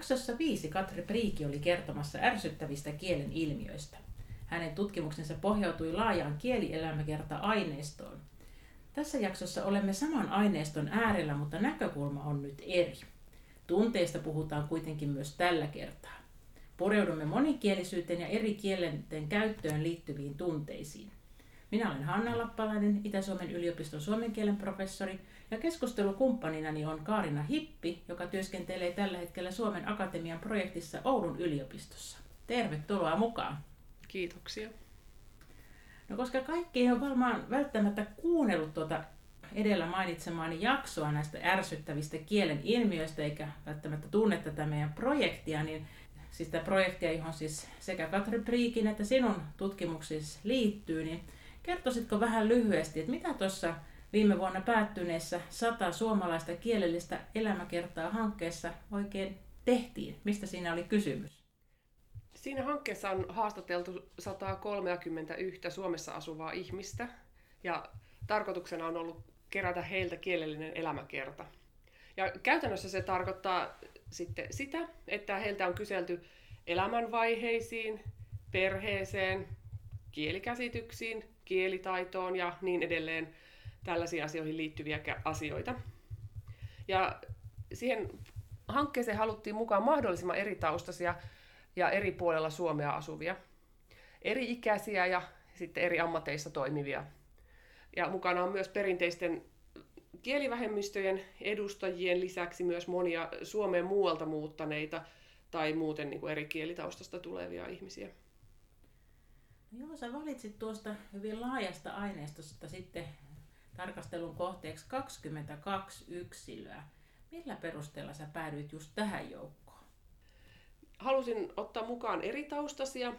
Jaksossa viisi Katri Priiki oli kertomassa ärsyttävistä kielen ilmiöistä. Hänen tutkimuksensa pohjautui laajaan kielielämäkerta-aineistoon. Tässä jaksossa olemme saman aineiston äärellä, mutta näkökulma on nyt eri. Tunteista puhutaan kuitenkin myös tällä kertaa. Pureudumme monikielisyyteen ja eri kielenten käyttöön liittyviin tunteisiin. Minä olen Hanna Lappalainen, Itä-Suomen yliopiston suomen kielen professori, ja keskustelukumppaninani on Kaarina Hippi, joka työskentelee tällä hetkellä Suomen Akatemian projektissa Oulun yliopistossa. Tervetuloa mukaan. Kiitoksia. No koska kaikki ei ole varmaan välttämättä kuunnellut tuota edellä mainitsemaani jaksoa näistä ärsyttävistä kielen ilmiöistä, eikä välttämättä tunne tätä meidän projektia, niin siis tämä projektia, johon siis sekä Katri Priikin että sinun tutkimuksisi liittyy, niin kertoisitko vähän lyhyesti, että mitä tuossa viime vuonna päättyneessä sata suomalaista kielellistä elämäkertaa hankkeessa oikein tehtiin? Mistä siinä oli kysymys? Siinä hankkeessa on haastateltu 131 Suomessa asuvaa ihmistä ja tarkoituksena on ollut kerätä heiltä kielellinen elämäkerta. Ja käytännössä se tarkoittaa sitten sitä, että heiltä on kyselty elämänvaiheisiin, perheeseen, kielikäsityksiin, kielitaitoon ja niin edelleen tällaisiin asioihin liittyviä asioita. Ja siihen hankkeeseen haluttiin mukaan mahdollisimman eri taustaisia ja eri puolella Suomea asuvia, eri ikäisiä ja sitten eri ammateissa toimivia. Ja mukana on myös perinteisten kielivähemmistöjen edustajien lisäksi myös monia Suomeen muualta muuttaneita tai muuten niin kuin eri kielitaustasta tulevia ihmisiä. Joo, sä valitsit tuosta hyvin laajasta aineistosta sitten tarkastelun kohteeksi 22 yksilöä. Millä perusteella sä päädyit just tähän joukkoon? Halusin ottaa mukaan eri taustasia,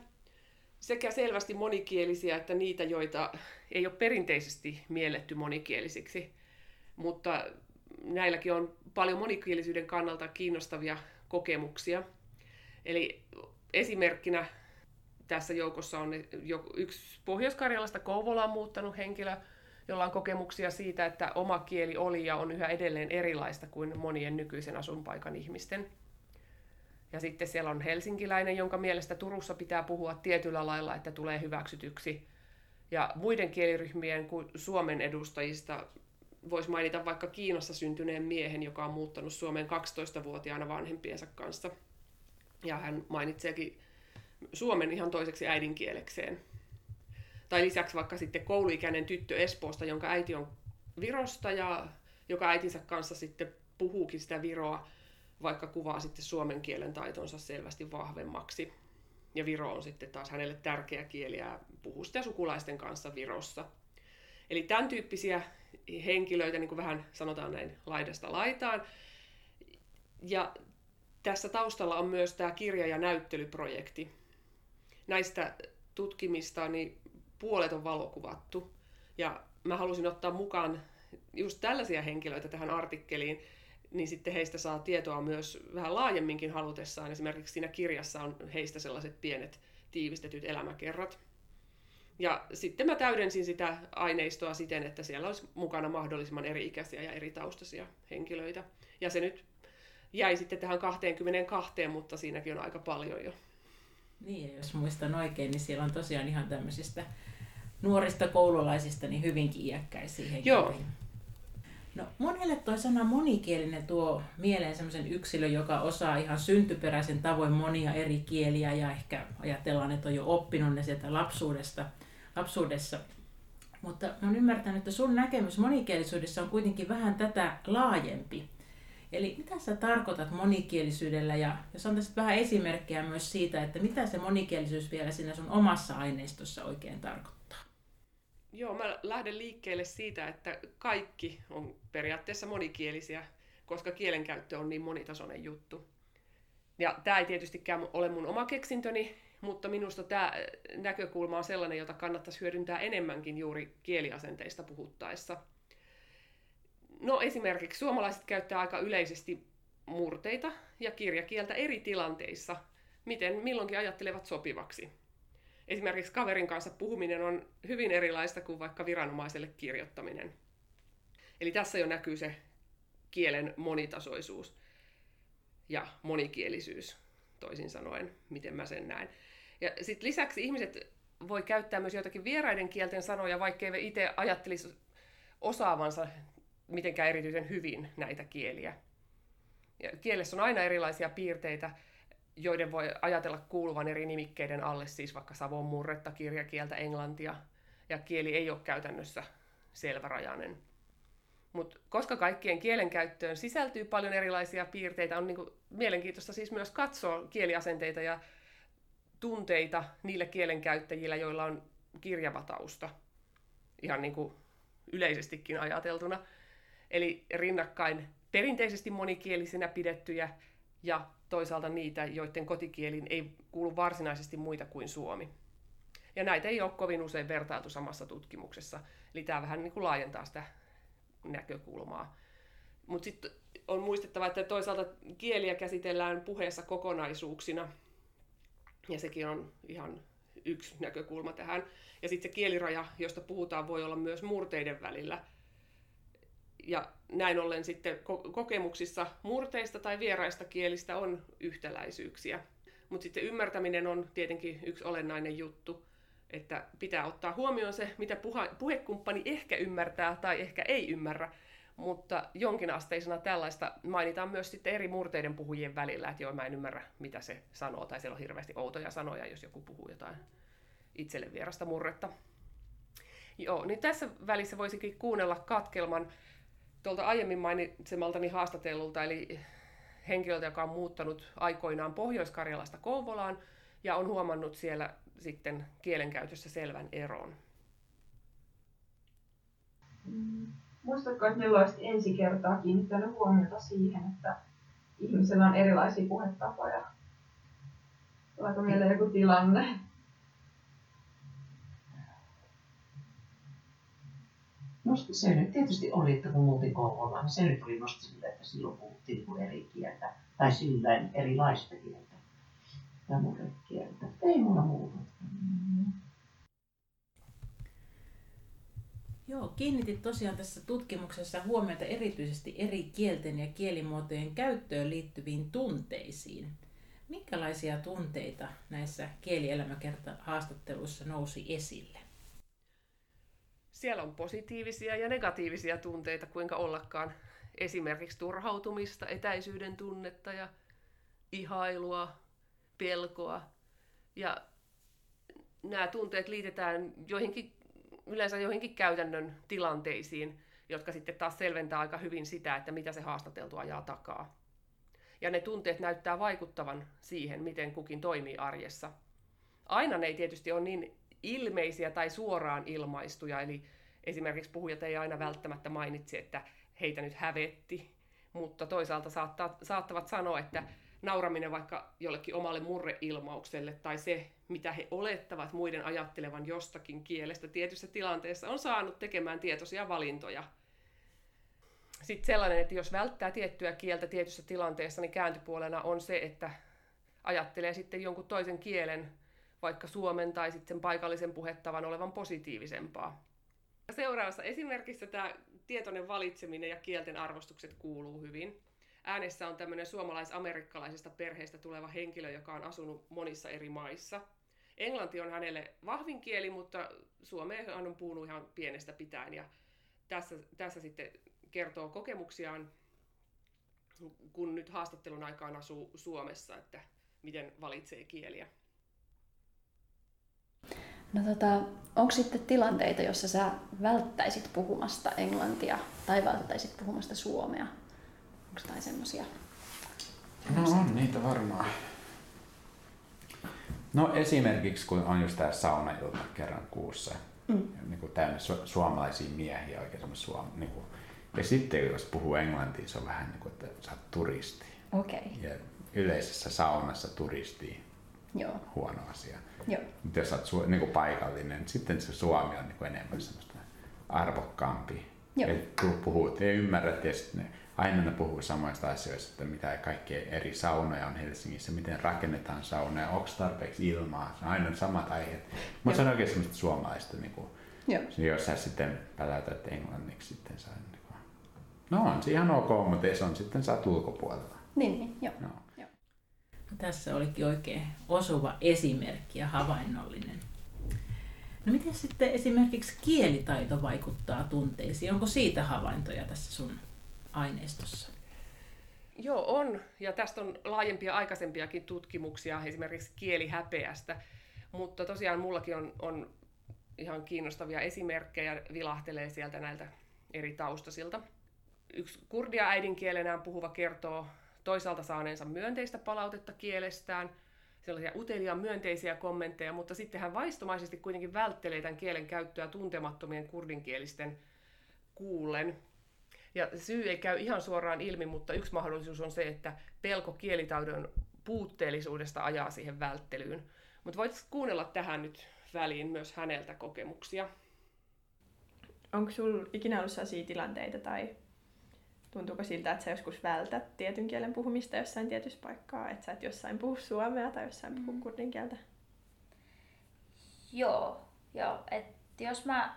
sekä selvästi monikielisiä että niitä, joita ei ole perinteisesti mielletty monikielisiksi. Mutta näilläkin on paljon monikielisyyden kannalta kiinnostavia kokemuksia. Eli esimerkkinä tässä joukossa on yksi Pohjois-Karjalasta Kouvolaan muuttanut henkilö, jolla on kokemuksia siitä, että oma kieli oli ja on yhä edelleen erilaista kuin monien nykyisen asunpaikan ihmisten. Ja sitten siellä on helsinkiläinen, jonka mielestä Turussa pitää puhua tietyllä lailla, että tulee hyväksytyksi. Ja muiden kieliryhmien kuin Suomen edustajista voisi mainita vaikka Kiinassa syntyneen miehen, joka on muuttanut Suomeen 12-vuotiaana vanhempiensa kanssa. Ja hän mainitseekin Suomen ihan toiseksi äidinkielekseen. Tai lisäksi vaikka sitten kouluikäinen tyttö Espoosta, jonka äiti on Virosta ja joka äitinsä kanssa sitten puhuukin sitä Viroa, vaikka kuvaa sitten suomen kielen taitonsa selvästi vahvemmaksi. Ja Viro on sitten taas hänelle tärkeä kieli ja puhuu sitä sukulaisten kanssa Virossa. Eli tämän tyyppisiä henkilöitä, niin kuin vähän sanotaan näin laidasta laitaan. Ja tässä taustalla on myös tämä kirja- ja näyttelyprojekti. Näistä tutkimista niin puolet on valokuvattu. Ja mä halusin ottaa mukaan just tällaisia henkilöitä tähän artikkeliin, niin sitten heistä saa tietoa myös vähän laajemminkin halutessaan. Esimerkiksi siinä kirjassa on heistä sellaiset pienet tiivistetyt elämäkerrat. Ja sitten mä täydensin sitä aineistoa siten, että siellä olisi mukana mahdollisimman eri-ikäisiä ja eri taustaisia henkilöitä. Ja se nyt jäi sitten tähän 22, mutta siinäkin on aika paljon jo. Niin, jos muistan oikein, niin siellä on tosiaan ihan tämmöisistä nuorista koululaisista niin hyvinkin iäkkäisiä henkilöitä. Joo. No, monelle toi sana monikielinen tuo mieleen sellaisen yksilön, joka osaa ihan syntyperäisen tavoin monia eri kieliä ja ehkä ajatellaan, että on jo oppinut ne sieltä lapsuudesta, lapsuudessa. Mutta olen ymmärtänyt, että sun näkemys monikielisyydessä on kuitenkin vähän tätä laajempi. Eli mitä sä tarkoitat monikielisyydellä ja jos antaisit vähän esimerkkejä myös siitä, että mitä se monikielisyys vielä siinä sun omassa aineistossa oikein tarkoittaa? Joo, mä lähden liikkeelle siitä, että kaikki on periaatteessa monikielisiä, koska kielenkäyttö on niin monitasoinen juttu. Ja tämä ei tietystikään ole mun oma keksintöni, mutta minusta tämä näkökulma on sellainen, jota kannattaisi hyödyntää enemmänkin juuri kieliasenteista puhuttaessa. No esimerkiksi suomalaiset käyttää aika yleisesti murteita ja kirjakieltä eri tilanteissa, miten milloinkin ajattelevat sopivaksi. Esimerkiksi kaverin kanssa puhuminen on hyvin erilaista kuin vaikka viranomaiselle kirjoittaminen. Eli tässä jo näkyy se kielen monitasoisuus ja monikielisyys, toisin sanoen, miten mä sen näen. Ja sitten lisäksi ihmiset voi käyttää myös joitakin vieraiden kielten sanoja, vaikkei itse ajattelisi osaavansa mitenkään erityisen hyvin näitä kieliä. Ja kielessä on aina erilaisia piirteitä, joiden voi ajatella kuuluvan eri nimikkeiden alle, siis vaikka savon murretta, kirjakieltä, englantia, ja kieli ei ole käytännössä selvärajainen. Mutta koska kaikkien kielenkäyttöön sisältyy paljon erilaisia piirteitä, on niinku mielenkiintoista siis myös katsoa kieliasenteita ja tunteita niille kielenkäyttäjillä, joilla on kirjava tausta, ihan niin kuin yleisestikin ajateltuna. Eli rinnakkain perinteisesti monikielisinä pidettyjä ja toisaalta niitä, joiden kotikielin ei kuulu varsinaisesti muita kuin suomi. Ja näitä ei ole kovin usein vertailtu samassa tutkimuksessa, eli tämä vähän niin kuin laajentaa sitä näkökulmaa. Mutta sitten on muistettava, että toisaalta kieliä käsitellään puheessa kokonaisuuksina, ja sekin on ihan yksi näkökulma tähän. Ja sitten se kieliraja, josta puhutaan, voi olla myös murteiden välillä. Ja näin ollen sitten kokemuksissa murteista tai vieraista kielistä on yhtäläisyyksiä. Mutta sitten ymmärtäminen on tietenkin yksi olennainen juttu, että pitää ottaa huomioon se, mitä puhekumppani ehkä ymmärtää tai ehkä ei ymmärrä, mutta jonkinasteisena tällaista mainitaan myös sitten eri murteiden puhujien välillä, että joo, mä en ymmärrä, mitä se sanoo, tai siellä on hirveästi outoja sanoja, jos joku puhuu jotain itselle vierasta murretta. Joo, niin tässä välissä voisikin kuunnella katkelman tuolta aiemmin mainitsemaltani haastatellulta, eli henkilöltä, joka on muuttanut aikoinaan Pohjois-Karjalasta Kouvolaan ja on huomannut siellä sitten kielenkäytössä selvän eron. Mm. Muistatko, että milloin olisit ensi kertaa kiinnittänyt huomiota siihen, että ihmisellä on erilaisia puhetapoja? Tuleeko mieleen joku tilanne? Musta se nyt tietysti oli, että kun muutin Kouvolaan, niin se nyt oli musta sillä, että silloin puhuttiin kuin eri kieltä, tai sillä erilaista kieltä ja murrekieltä. Ei mulla muuta. Joo, kiinnitit tosiaan tässä tutkimuksessa huomiota erityisesti eri kielten ja kielimuotojen käyttöön liittyviin tunteisiin. Minkälaisia tunteita näissä kielielämäkerta-haastatteluissa nousi esille? Siellä on positiivisia ja negatiivisia tunteita, kuinka ollakaan. Esimerkiksi turhautumista, etäisyyden tunnetta ja ihailua, pelkoa. Ja nämä tunteet liitetään joihinkin yleensä joihinkin käytännön tilanteisiin, jotka sitten taas selventää aika hyvin sitä, että mitä se haastateltu ajaa takaa. Ja ne tunteet näyttää vaikuttavan siihen, miten kukin toimii arjessa. Aina ne ei tietysti ole niin ilmeisiä tai suoraan ilmaistuja, eli esimerkiksi puhujat ei aina välttämättä mainitsi, että heitä nyt hävetti, mutta toisaalta saattaa, saattavat sanoa, että nauraminen vaikka jollekin omalle murreilmaukselle tai se, mitä he olettavat muiden ajattelevan jostakin kielestä tietyssä tilanteessa, on saanut tekemään tietoisia valintoja. Sitten sellainen, että jos välttää tiettyä kieltä tietyssä tilanteessa, niin kääntöpuolena on se, että ajattelee sitten jonkun toisen kielen, vaikka suomen tai sitten sen paikallisen puhettavan olevan positiivisempaa. Seuraavassa esimerkissä tämä tietoinen valitseminen ja kielten arvostukset kuuluu hyvin äänessä on tämmöinen suomalais-amerikkalaisesta perheestä tuleva henkilö, joka on asunut monissa eri maissa. Englanti on hänelle vahvin kieli, mutta suomea hän on puhunut ihan pienestä pitäen. Ja tässä, tässä sitten kertoo kokemuksiaan, kun nyt haastattelun aikaan asuu Suomessa, että miten valitsee kieliä. No tota, onko sitten tilanteita, jossa sä välttäisit puhumasta englantia tai välttäisit puhumasta suomea? Onko jotain semmoisia? No on niitä varmaan. No esimerkiksi kun on just tämä saunailta kerran kuussa, mm. niin kuin täynnä su- suomalaisia miehiä oikein suom- niin kuin, ja sitten jos puhuu englantia, se on vähän niin kuin, että sä oot turisti. Okei. Okay. Ja yleisessä saunassa turisti Joo. huono asia. Joo. Mutta jos olet su- niin paikallinen, sitten se Suomi on niin kuin enemmän semmoista arvokkaampi. Joo. Et puhuu, te ymmärrät ja sitten ne, aina ne puhuu samoista asioista, että mitä kaikkea eri saunoja on Helsingissä, miten rakennetaan saunoja, onko tarpeeksi ilmaa, se on aina samat aiheet. Mutta se on oikein semmoista suomalaista, niin kuin, Joo. jos sä sitten päläytät englanniksi, sitten saa niin kuin, no on se ihan ok, mutta se on sitten saat ulkopuolella. Niin, niin, joo. No. Tässä olikin oikein osuva esimerkki ja havainnollinen. No miten sitten esimerkiksi kielitaito vaikuttaa tunteisiin? Onko siitä havaintoja tässä sun aineistossa? Joo, on. Ja tästä on laajempia aikaisempiakin tutkimuksia, esimerkiksi kielihäpeästä. Mutta tosiaan mullakin on, on ihan kiinnostavia esimerkkejä, vilahtelee sieltä näiltä eri taustasilta. Yksi kurdia äidinkielenään puhuva kertoo toisaalta saaneensa myönteistä palautetta kielestään, sellaisia uteliaan myönteisiä kommentteja, mutta sitten hän vaistomaisesti kuitenkin välttelee tämän kielen käyttöä tuntemattomien kurdinkielisten kuullen. Ja syy ei käy ihan suoraan ilmi, mutta yksi mahdollisuus on se, että pelko kielitaidon puutteellisuudesta ajaa siihen välttelyyn. Mutta voit kuunnella tähän nyt väliin myös häneltä kokemuksia. Onko sinulla ikinä ollut sellaisia tilanteita tai tuntuuko siltä, että sä joskus vältät tietyn kielen puhumista jossain tietyssä paikkaa, että sä et jossain puhu suomea tai jossain puhu Mm. kurdin kieltä? Joo, joo. Et jos mä,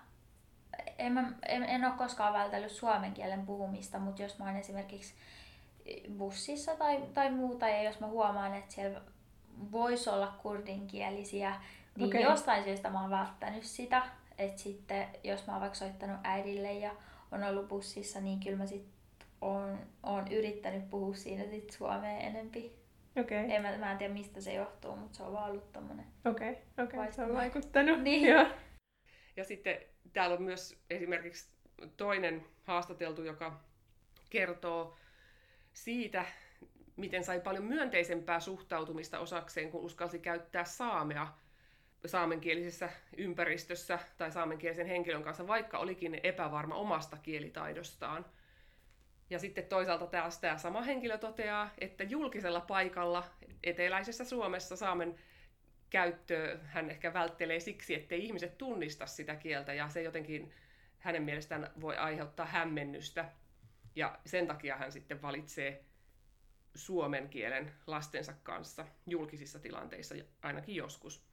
en, mä, en, en ole koskaan vältellyt suomen kielen puhumista, mutta jos mä oon esimerkiksi bussissa tai, tai muuta, ja jos mä huomaan, että siellä voisi olla kurdinkielisiä, niin okay. jostain syystä mä oon välttänyt sitä. Että sitten, jos mä oon vaikka soittanut äidille ja on ollut bussissa, niin kyllä mä sit oon, oon yrittänyt puhua siinä sit suomea enempi. Okei, En, mä, mä en tiedä mistä se johtuu, mutta se on vaan ollut tommonen. okei, okei, se on vaikuttanut. Niin. Joo. Ja sitten täällä on myös esimerkiksi toinen haastateltu, joka kertoo siitä, miten sai paljon myönteisempää suhtautumista osakseen, kun uskalsi käyttää saamea saamenkielisessä ympäristössä tai saamenkielisen henkilön kanssa, vaikka olikin epävarma omasta kielitaidostaan. Ja sitten toisaalta taas tämä sama henkilö toteaa, että julkisella paikalla eteläisessä Suomessa saamen käyttöä hän ehkä välttelee siksi, ettei ihmiset tunnista sitä kieltä ja se jotenkin hänen mielestään voi aiheuttaa hämmennystä. Ja sen takia hän sitten valitsee suomen kielen lastensa kanssa julkisissa tilanteissa ainakin joskus.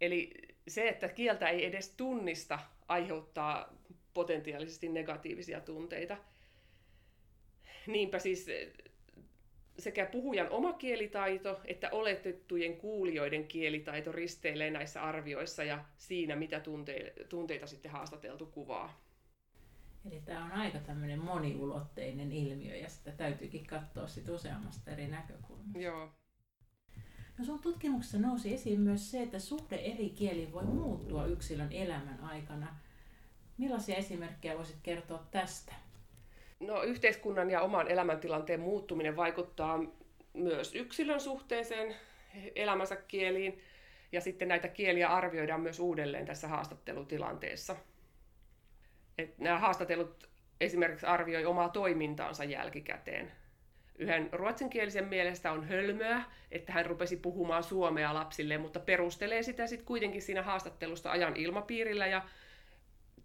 Eli se, että kieltä ei edes tunnista, aiheuttaa potentiaalisesti negatiivisia tunteita. Niinpä siis sekä puhujan oma kielitaito että oletettujen kuulijoiden kielitaito risteilee näissä arvioissa ja siinä, mitä tunte- tunteita sitten haastateltu kuvaa. Eli tämä on aika tämmöinen moniulotteinen ilmiö ja sitä täytyykin katsoa sit useammasta eri näkökulmasta. Joo. No sun tutkimuksessa nousi esiin myös se, että suhde eri kieliin voi muuttua yksilön elämän aikana. Millaisia esimerkkejä voisit kertoa tästä? No, yhteiskunnan ja oman elämäntilanteen muuttuminen vaikuttaa myös yksilön suhteeseen elämänsä kieliin, ja sitten näitä kieliä arvioidaan myös uudelleen tässä haastattelutilanteessa. Et nämä haastatellut esimerkiksi arvioi omaa toimintaansa jälkikäteen. Yhden ruotsinkielisen mielestä on hölmöä, että hän rupesi puhumaan suomea lapsille, mutta perustelee sitä sitten kuitenkin siinä haastattelusta ajan ilmapiirillä ja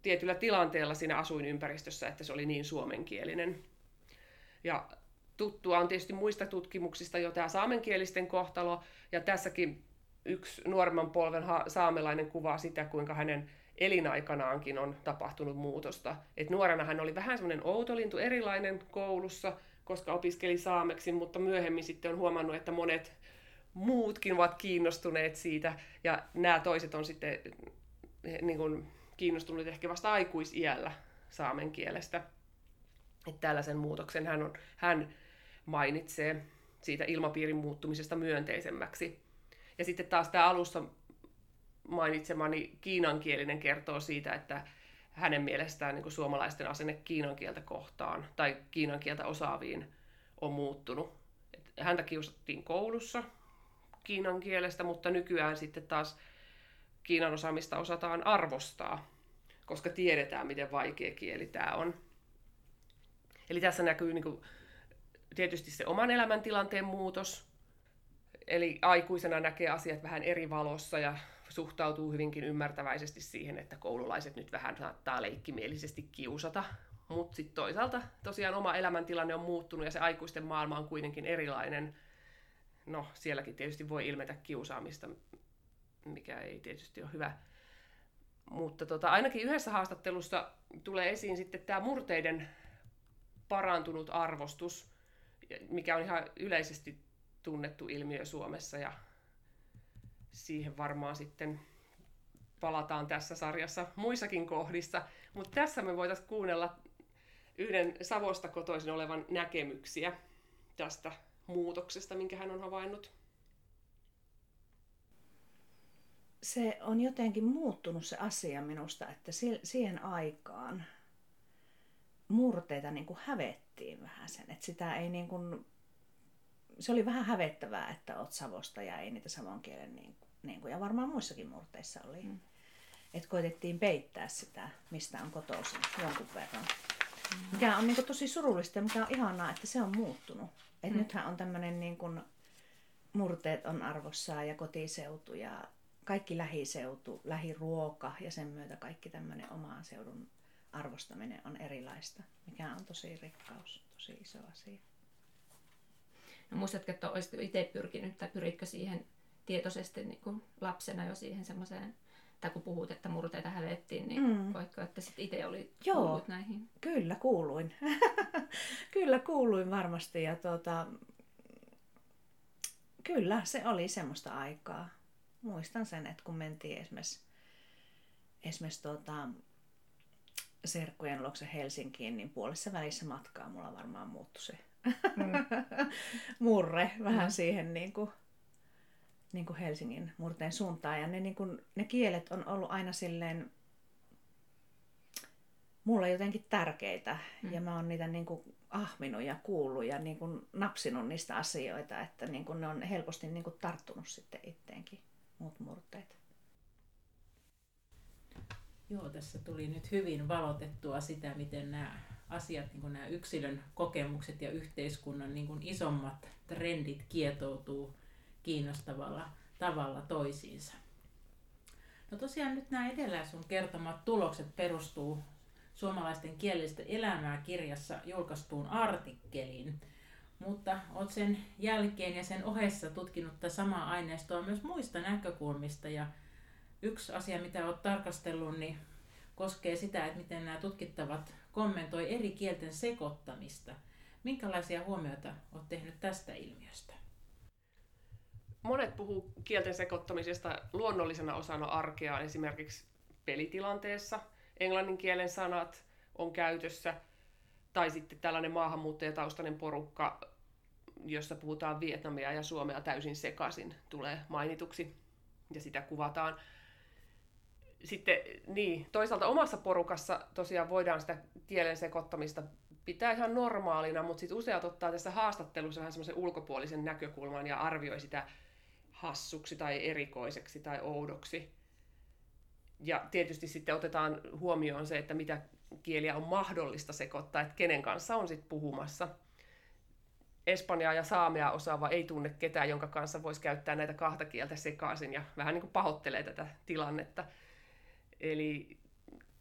tietyllä tilanteella siinä asuinympäristössä, että se oli niin suomenkielinen. Ja tuttua on tietysti muista tutkimuksista jo tämä saamenkielisten kohtalo, ja tässäkin yksi nuoremman polven saamelainen kuvaa sitä, kuinka hänen elinaikanaankin on tapahtunut muutosta. Et nuorena hän oli vähän semmoinen outolintu, erilainen koulussa, koska opiskeli saameksi, mutta myöhemmin sitten on huomannut, että monet muutkin ovat kiinnostuneet siitä, ja nämä toiset on sitten niin kuin, kiinnostunut ehkä vasta aikuisiällä saamen kielestä. Että tällaisen muutoksen hän, on, hän mainitsee siitä ilmapiirin muuttumisesta myönteisemmäksi. Ja sitten taas tämä alussa mainitsemani kiinankielinen kertoo siitä, että hänen mielestään niin suomalaisten asenne kiinan kieltä kohtaan tai kiinan kieltä osaaviin on muuttunut. Häntä kiusattiin koulussa kiinan kielestä, mutta nykyään sitten taas kiinan osaamista osataan arvostaa, koska tiedetään, miten vaikea kieli tämä on. Eli tässä näkyy niin kuin, tietysti se oman elämäntilanteen muutos, eli aikuisena näkee asiat vähän eri valossa ja suhtautuu hyvinkin ymmärtäväisesti siihen, että koululaiset nyt vähän saattaa leikkimielisesti kiusata. Mutta sitten toisaalta tosiaan oma elämäntilanne on muuttunut ja se aikuisten maailma on kuitenkin erilainen. No, sielläkin tietysti voi ilmetä kiusaamista, mikä ei tietysti ole hyvä. Mutta tota, ainakin yhdessä haastattelussa tulee esiin sitten tämä murteiden parantunut arvostus, mikä on ihan yleisesti tunnettu ilmiö Suomessa ja siihen varmaan sitten palataan tässä sarjassa muissakin kohdissa. Mutta tässä me voitaisiin kuunnella yhden Savosta kotoisin olevan näkemyksiä tästä muutoksesta, minkä hän on havainnut. Se on jotenkin muuttunut se asia minusta, että siihen aikaan murteita niin kuin hävettiin vähän sen, että sitä ei niin kuin se oli vähän hävettävää, että oot Savosta ja ei niitä savon kielen, niin, niin kuin, ja varmaan muissakin murteissa oli. Mm. Että koitettiin peittää sitä, mistä on kotoisin jonkun verran. Mm. Mikä on niin kuin, tosi surullista ja mikä on ihanaa, että se on muuttunut. Et mm. nythän on tämmöinen niin kuin, murteet on arvossaan ja kotiseutu ja kaikki lähiseutu, lähiruoka ja sen myötä kaikki tämmöinen omaan seudun arvostaminen on erilaista, mikä on tosi rikkaus, tosi iso asia. No, muistatko, että olisit itse pyrkinyt tai pyritkö siihen tietoisesti niin kuin lapsena jo siihen semmoiseen, tai kun puhut, että murteita hävettiin, niin mm. koitko, että sit itse oli Joo, näihin? kyllä kuuluin. kyllä kuuluin varmasti ja tuota, kyllä se oli semmoista aikaa. Muistan sen, että kun mentiin esimerkiksi, esimerkiksi tuota, serkkujen luokse Helsinkiin, niin puolessa välissä matkaa mulla varmaan muuttui se mm. murre vähän mm. siihen niin kuin, niin kuin Helsingin murteen suuntaan. Ja ne, niin kuin, ne kielet on ollut aina silleen mulle jotenkin tärkeitä. Mm. Ja mä oon niitä niin kuin ahminut ja kuullut ja niin kuin napsinut niistä asioita, että niin kuin ne on helposti niin kuin tarttunut sitten itteenkin muut murteet. Joo, tässä tuli nyt hyvin valotettua sitä, miten nämä asiat, niin nämä yksilön kokemukset ja yhteiskunnan niin isommat trendit kietoutuu kiinnostavalla tavalla toisiinsa. No tosiaan nyt nämä edellä sun kertomat tulokset perustuu suomalaisten kielellistä elämää kirjassa julkaistuun artikkeliin, mutta olet sen jälkeen ja sen ohessa tutkinut tätä samaa aineistoa myös muista näkökulmista ja yksi asia, mitä olet tarkastellut, niin koskee sitä, että miten nämä tutkittavat kommentoi eri kielten sekoittamista. Minkälaisia huomioita olet tehnyt tästä ilmiöstä? Monet puhuu kielten sekoittamisesta luonnollisena osana arkea, esimerkiksi pelitilanteessa. Englannin kielen sanat on käytössä, tai sitten tällainen maahanmuuttajataustainen porukka, jossa puhutaan vietnamia ja suomea täysin sekaisin, tulee mainituksi ja sitä kuvataan sitten niin, toisaalta omassa porukassa tosiaan voidaan sitä kielen sekoittamista pitää ihan normaalina, mutta sitten useat ottaa tässä haastattelussa vähän semmoisen ulkopuolisen näkökulman ja arvioi sitä hassuksi tai erikoiseksi tai oudoksi. Ja tietysti sitten otetaan huomioon se, että mitä kieliä on mahdollista sekoittaa, että kenen kanssa on sitten puhumassa. Espanjaa ja saamea osaava ei tunne ketään, jonka kanssa voisi käyttää näitä kahta kieltä sekaisin ja vähän niin kuin pahoittelee tätä tilannetta. Eli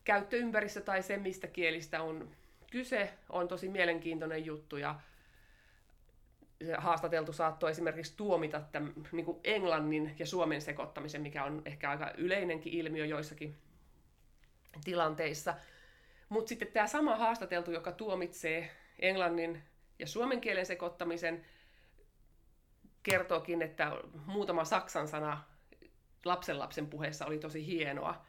käyttöympäristö tai se, mistä kielistä on kyse, on tosi mielenkiintoinen juttu ja haastateltu saattoi esimerkiksi tuomita tämän, niin kuin englannin ja suomen sekoittamisen, mikä on ehkä aika yleinenkin ilmiö joissakin tilanteissa. Mutta sitten tämä sama haastateltu, joka tuomitsee englannin ja suomen kielen sekoittamisen, kertookin, että muutama saksan sana lapsenlapsen puheessa oli tosi hienoa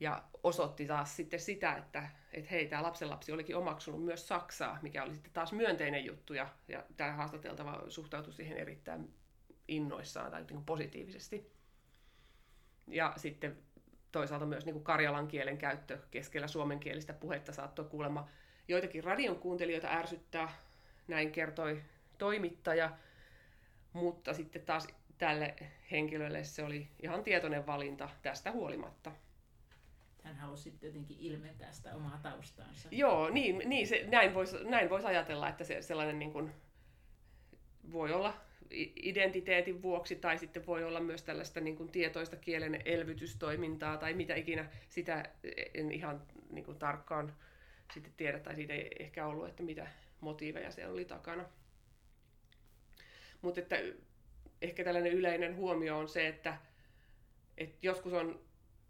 Ja osoitti taas sitten sitä, että, että hei, tämä lapsenlapsi olikin omaksunut myös Saksaa, mikä oli sitten taas myönteinen juttu. Ja, ja tämä haastateltava suhtautui siihen erittäin innoissaan tai niin positiivisesti. Ja sitten toisaalta myös niin kuin karjalan kielen käyttö keskellä suomenkielistä puhetta saattoi kuulemma joitakin radion kuuntelijoita ärsyttää, näin kertoi toimittaja, mutta sitten taas tälle henkilölle se oli ihan tietoinen valinta tästä huolimatta. Hän halusi jotenkin ilmentää sitä omaa taustaansa. Joo, niin, niin se, näin voisi näin vois ajatella, että se sellainen niin kuin, voi olla identiteetin vuoksi tai sitten voi olla myös tällaista niin kuin tietoista kielen elvytystoimintaa tai mitä ikinä, sitä en ihan niin kuin tarkkaan sitten tiedä tai siitä ei ehkä ollut, että mitä motiiveja siellä oli takana. Mutta että ehkä tällainen yleinen huomio on se, että, että joskus on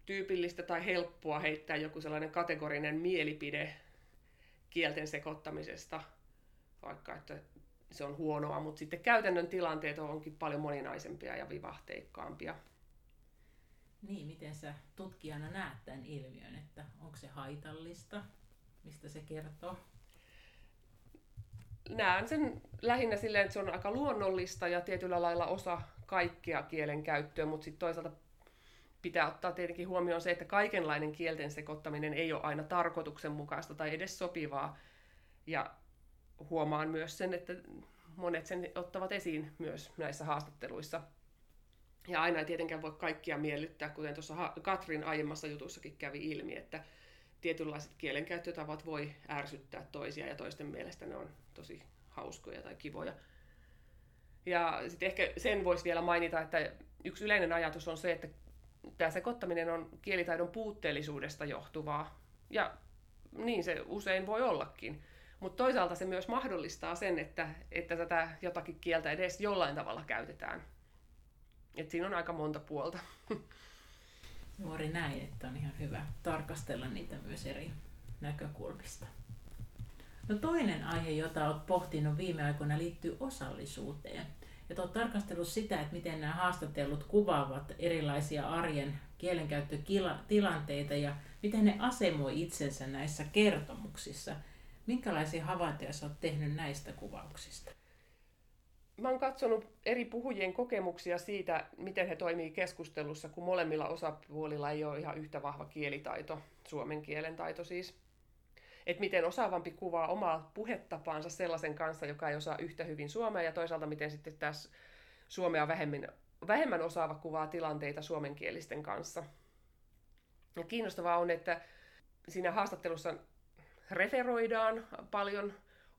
tyypillistä tai helppoa heittää joku sellainen kategorinen mielipide kielten sekoittamisesta, vaikka että se on huonoa, mutta sitten käytännön tilanteet onkin paljon moninaisempia ja vivahteikkaampia. Niin, miten sä tutkijana näet tämän ilmiön, että onko se haitallista, mistä se kertoo? Näen sen lähinnä silleen, että se on aika luonnollista ja tietyllä lailla osa kaikkea kielen käyttöä, mutta sitten toisaalta pitää ottaa tietenkin huomioon se, että kaikenlainen kielten sekoittaminen ei ole aina tarkoituksenmukaista tai edes sopivaa. Ja huomaan myös sen, että monet sen ottavat esiin myös näissä haastatteluissa. Ja aina ei tietenkään voi kaikkia miellyttää, kuten tuossa Katrin aiemmassa jutussakin kävi ilmi, että tietynlaiset kielenkäyttötavat voi ärsyttää toisia ja toisten mielestä ne on tosi hauskoja tai kivoja. Ja sitten ehkä sen voisi vielä mainita, että yksi yleinen ajatus on se, että tämä sekoittaminen on kielitaidon puutteellisuudesta johtuvaa. Ja niin se usein voi ollakin. Mutta toisaalta se myös mahdollistaa sen, että, että tätä jotakin kieltä edes jollain tavalla käytetään. Et siinä on aika monta puolta. Juuri näin, että on ihan hyvä tarkastella niitä myös eri näkökulmista. No toinen aihe, jota olet pohtinut viime aikoina, liittyy osallisuuteen. Ja olet tarkastellut sitä, että miten nämä haastattelut kuvaavat erilaisia arjen kielenkäyttötilanteita ja miten ne asemoi itsensä näissä kertomuksissa – Minkälaisia havaintoja sä oot tehnyt näistä kuvauksista? Mä oon katsonut eri puhujien kokemuksia siitä, miten he toimii keskustelussa, kun molemmilla osapuolilla ei ole ihan yhtä vahva kielitaito, suomen kielen taito siis. Että miten osaavampi kuvaa omaa puhetapaansa sellaisen kanssa, joka ei osaa yhtä hyvin suomea, ja toisaalta miten sitten tässä suomea vähemmän, vähemmän osaava kuvaa tilanteita suomenkielisten kanssa. Ja kiinnostavaa on, että siinä haastattelussa referoidaan paljon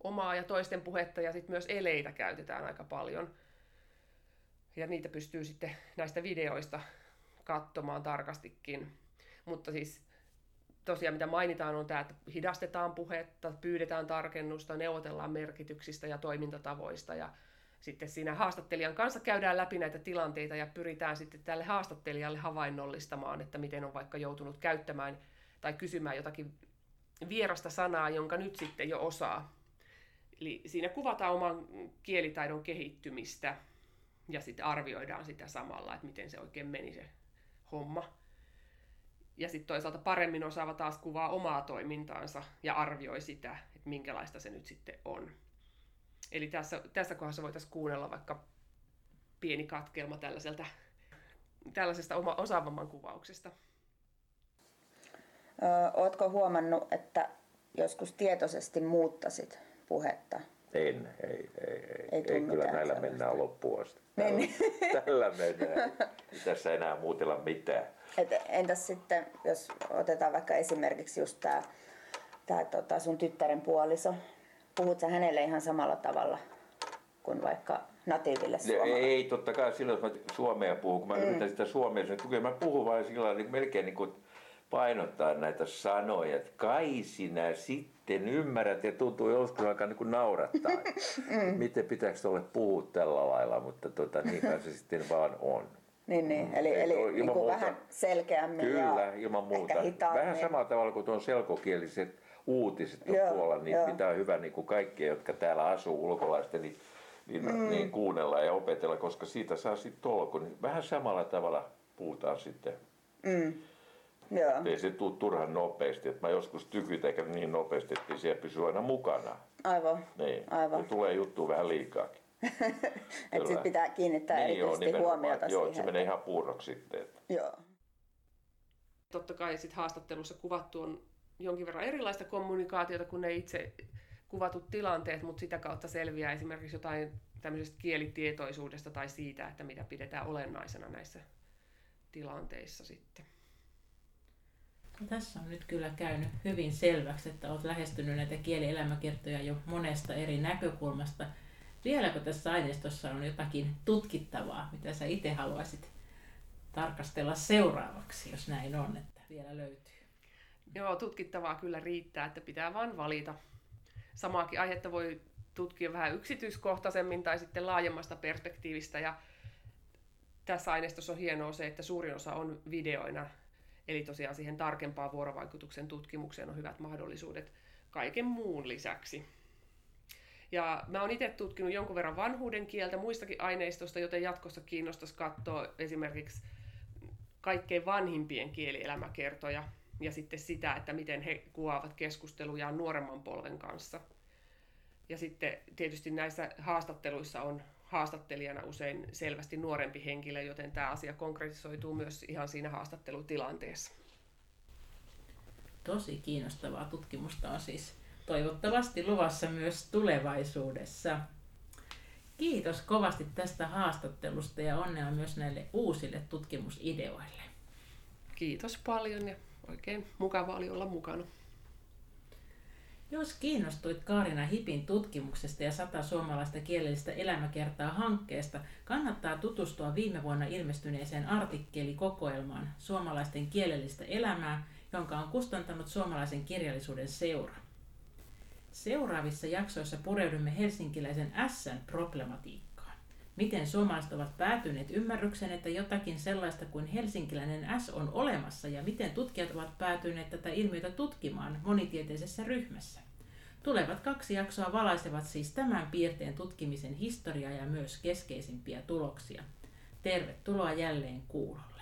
omaa ja toisten puhetta ja sitten myös eleitä käytetään aika paljon. Ja niitä pystyy sitten näistä videoista katsomaan tarkastikin. Mutta siis tosiaan mitä mainitaan on tämä, että hidastetaan puhetta, pyydetään tarkennusta, neuvotellaan merkityksistä ja toimintatavoista ja sitten siinä haastattelijan kanssa käydään läpi näitä tilanteita ja pyritään sitten tälle haastattelijalle havainnollistamaan, että miten on vaikka joutunut käyttämään tai kysymään jotakin vierasta sanaa, jonka nyt sitten jo osaa. Eli siinä kuvataan oman kielitaidon kehittymistä ja sitten arvioidaan sitä samalla, että miten se oikein meni se homma. Ja sitten toisaalta paremmin osaava taas kuvaa omaa toimintaansa ja arvioi sitä, että minkälaista se nyt sitten on. Eli tässä, tässä kohdassa voitaisiin kuunnella vaikka pieni katkelma tällaiselta, tällaisesta oma, osaavamman kuvauksesta. Oletko huomannut, että joskus tietoisesti muuttasit puhetta? En, ei, ei, ei. ei, ei kyllä näillä sellaista. mennään loppuun asti. Tällä, niin. tällä mennään. Ei tässä enää muutella mitään. Et entäs sitten, jos otetaan vaikka esimerkiksi just tämä tää, tota sun tyttären puoliso. Puhut sä hänelle ihan samalla tavalla kuin vaikka natiiville suomalaiselle? Ei, totta kai silloin, jos mä suomea puhun, kun mä mm. yritän sitä suomea, niin mä puhun vain sillä niin melkein niin kuin painottaa näitä sanoja, että kai sinä sitten ymmärrät ja tuntuu joskus aika niin kuin naurattaa. mm. Miten pitääkö tuolle puhua tällä lailla, mutta tota, niin se sitten vaan on. Niin, niin. eli, Ei, eli niin kuin vähän selkeämmin Kyllä, ja ilman muuta. Vähän samalla tavalla kuin tuon selkokieliset uutiset on joo, tuolla, niin joo. pitää hyvä niin kuin kaikkien, jotka täällä asuu ulkolaisten, niin, niin, mm. niin kuunnella ja opetella, koska siitä saa sitten tolku. Niin vähän samalla tavalla puhutaan sitten. Mm Joo. Ei se tule turhan nopeasti. Että mä joskus tykytän niin nopeasti, että siellä pysyy aina mukana. Aivan. Niin. Aivan. Ja tulee juttu vähän liikaakin. että sit pitää kiinnittää niin, erityisesti joo, huomiota joo, siihen. se menee ihan puuroksi sitten. Että. Joo. Totta kai sit haastattelussa kuvattu on jonkin verran erilaista kommunikaatiota kuin ne itse kuvatut tilanteet, mutta sitä kautta selviää esimerkiksi jotain tämmöisestä kielitietoisuudesta tai siitä, että mitä pidetään olennaisena näissä tilanteissa sitten. Tässä on nyt kyllä käynyt hyvin selväksi, että olet lähestynyt näitä kielielämäkertoja jo monesta eri näkökulmasta. Vieläkö tässä aineistossa on jotakin tutkittavaa, mitä sä itse haluaisit tarkastella seuraavaksi, jos näin on, että vielä löytyy? Joo, tutkittavaa kyllä riittää, että pitää vain valita. Samaakin aihetta voi tutkia vähän yksityiskohtaisemmin tai sitten laajemmasta perspektiivistä. Ja tässä aineistossa on hienoa se, että suurin osa on videoina, eli tosiaan siihen tarkempaan vuorovaikutuksen tutkimukseen on hyvät mahdollisuudet kaiken muun lisäksi. Ja mä oon itse tutkinut jonkun verran vanhuuden kieltä muistakin aineistosta, joten jatkossa kiinnostaisi katsoa esimerkiksi kaikkein vanhimpien kielielämäkertoja ja sitten sitä, että miten he kuvaavat keskustelujaan nuoremman polven kanssa. Ja sitten tietysti näissä haastatteluissa on haastattelijana usein selvästi nuorempi henkilö, joten tämä asia konkretisoituu myös ihan siinä haastattelutilanteessa. Tosi kiinnostavaa tutkimusta on siis toivottavasti luvassa myös tulevaisuudessa. Kiitos kovasti tästä haastattelusta ja onnea myös näille uusille tutkimusideoille. Kiitos paljon ja oikein mukava oli olla mukana. Jos kiinnostuit Kaarina Hipin tutkimuksesta ja sata suomalaista kielellistä elämäkertaa hankkeesta, kannattaa tutustua viime vuonna ilmestyneeseen artikkelikokoelmaan Suomalaisten kielellistä elämää, jonka on kustantanut suomalaisen kirjallisuuden seura. Seuraavissa jaksoissa pureudumme helsinkiläisen Sn problematiikkaan. Miten suomalaiset ovat päätyneet ymmärrykseen, että jotakin sellaista kuin helsinkiläinen S on olemassa ja miten tutkijat ovat päätyneet tätä ilmiötä tutkimaan monitieteisessä ryhmässä. Tulevat kaksi jaksoa valaisevat siis tämän piirteen tutkimisen historiaa ja myös keskeisimpiä tuloksia. Tervetuloa jälleen kuulolle.